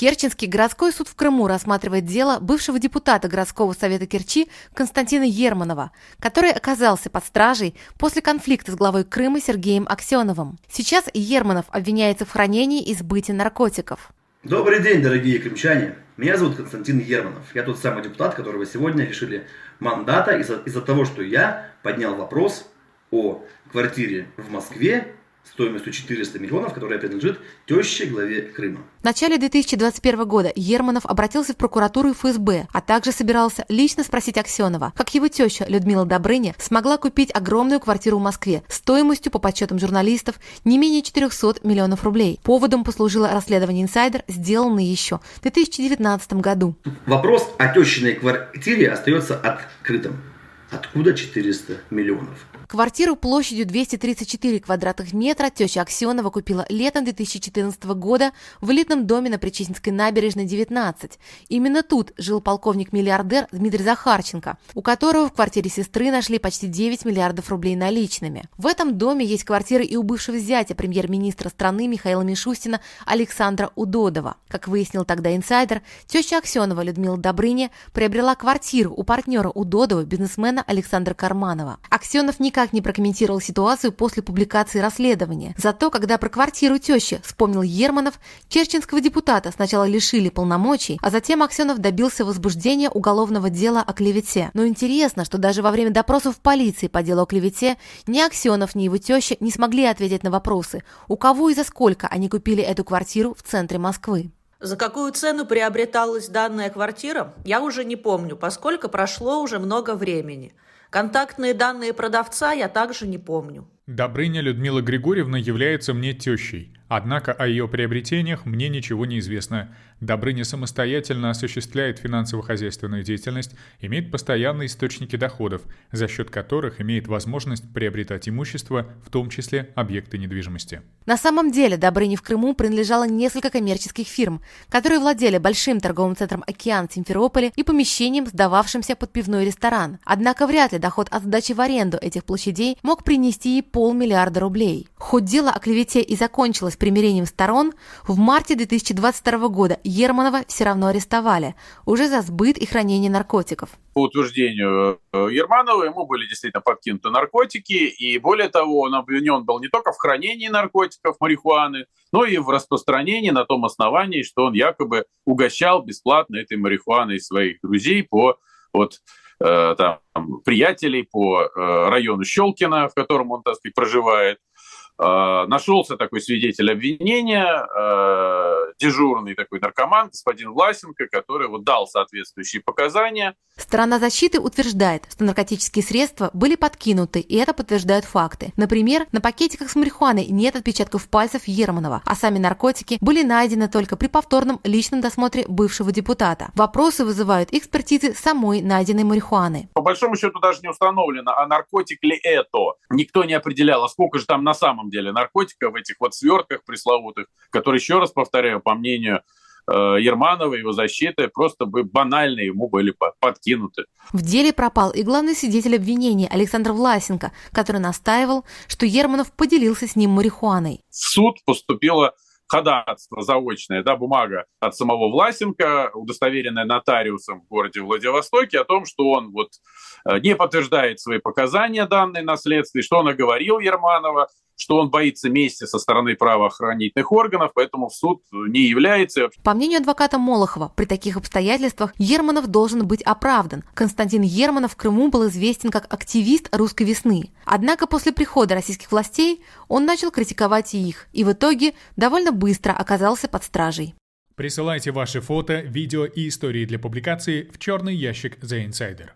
Керченский городской суд в Крыму рассматривает дело бывшего депутата городского совета Керчи Константина Ерманова, который оказался под стражей после конфликта с главой Крыма Сергеем Аксеновым. Сейчас Ерманов обвиняется в хранении и сбытии наркотиков. Добрый день, дорогие крымчане. Меня зовут Константин Ерманов. Я тот самый депутат, которого сегодня лишили мандата из-за из того, что я поднял вопрос о квартире в Москве стоимостью 400 миллионов, которая принадлежит теще главе Крыма. В начале 2021 года Ерманов обратился в прокуратуру и ФСБ, а также собирался лично спросить Аксенова, как его теща Людмила Добрыня смогла купить огромную квартиру в Москве стоимостью, по подсчетам журналистов, не менее 400 миллионов рублей. Поводом послужило расследование «Инсайдер», сделанное еще в 2019 году. Вопрос о тещиной квартире остается открытым. Откуда 400 миллионов? Квартиру площадью 234 квадратных метра теща Аксенова купила летом 2014 года в элитном доме на Причистинской набережной 19. Именно тут жил полковник-миллиардер Дмитрий Захарченко, у которого в квартире сестры нашли почти 9 миллиардов рублей наличными. В этом доме есть квартиры и у бывшего зятя премьер-министра страны Михаила Мишустина Александра Удодова. Как выяснил тогда инсайдер, теща Аксенова Людмила Добрыня приобрела квартиру у партнера Удодова, бизнесмена Александра Карманова. Аксенов никак никак не прокомментировал ситуацию после публикации расследования. Зато, когда про квартиру тещи вспомнил Ерманов, черченского депутата сначала лишили полномочий, а затем Аксенов добился возбуждения уголовного дела о клевете. Но интересно, что даже во время допросов полиции по делу о клевете ни Аксенов, ни его теща не смогли ответить на вопросы, у кого и за сколько они купили эту квартиру в центре Москвы. За какую цену приобреталась данная квартира, я уже не помню, поскольку прошло уже много времени. Контактные данные продавца я также не помню. Добрыня Людмила Григорьевна является мне тещей. Однако о ее приобретениях мне ничего не известно. Добрыня самостоятельно осуществляет финансово-хозяйственную деятельность, имеет постоянные источники доходов, за счет которых имеет возможность приобретать имущество, в том числе объекты недвижимости. На самом деле Добрыне в Крыму принадлежало несколько коммерческих фирм, которые владели большим торговым центром «Океан» в Симферополе и помещением, сдававшимся под пивной ресторан. Однако вряд ли доход от сдачи в аренду этих площадей мог принести ей полмиллиарда рублей. Хоть дело о клевете и закончилось примирением сторон, в марте 2022 года Ерманова все равно арестовали, уже за сбыт и хранение наркотиков. По утверждению э, Ерманова, ему были действительно подкинуты наркотики, и более того, он обвинен был не только в хранении наркотиков, марихуаны, но и в распространении на том основании, что он якобы угощал бесплатно этой марихуаной своих друзей по вот, э, там, приятелей по э, району Щелкина, в котором он, так сказать, проживает. Э, нашелся такой свидетель обвинения, э, дежурный такой наркоман, господин Власенко, который вот дал соответствующие показания. Сторона защиты утверждает, что наркотические средства были подкинуты, и это подтверждают факты. Например, на пакетиках с марихуаной нет отпечатков пальцев Ерманова, а сами наркотики были найдены только при повторном личном досмотре бывшего депутата. Вопросы вызывают экспертизы самой найденной марихуаны. По большому счету даже не установлено, а наркотик ли это. Никто не определял, а сколько же там на самом деле наркотиков в этих вот свертках пресловутых, которые, еще раз повторяю, по мнению э, Ерманова, его защиты, просто бы банально ему были подкинуты. В деле пропал и главный свидетель обвинения Александр Власенко, который настаивал, что Ерманов поделился с ним марихуаной. В суд поступило ходатайство заочное, да, бумага от самого Власенко, удостоверенная нотариусом в городе Владивостоке, о том, что он вот э, не подтверждает свои показания данные на следствии, что он оговорил Ерманова, что он боится мести со стороны правоохранительных органов, поэтому в суд не является. По мнению адвоката Молохова, при таких обстоятельствах Ерманов должен быть оправдан. Константин Ерманов в Крыму был известен как активист русской весны. Однако после прихода российских властей он начал критиковать и их, и в итоге довольно быстро оказался под стражей. Присылайте ваши фото, видео и истории для публикации в черный ящик The Insider.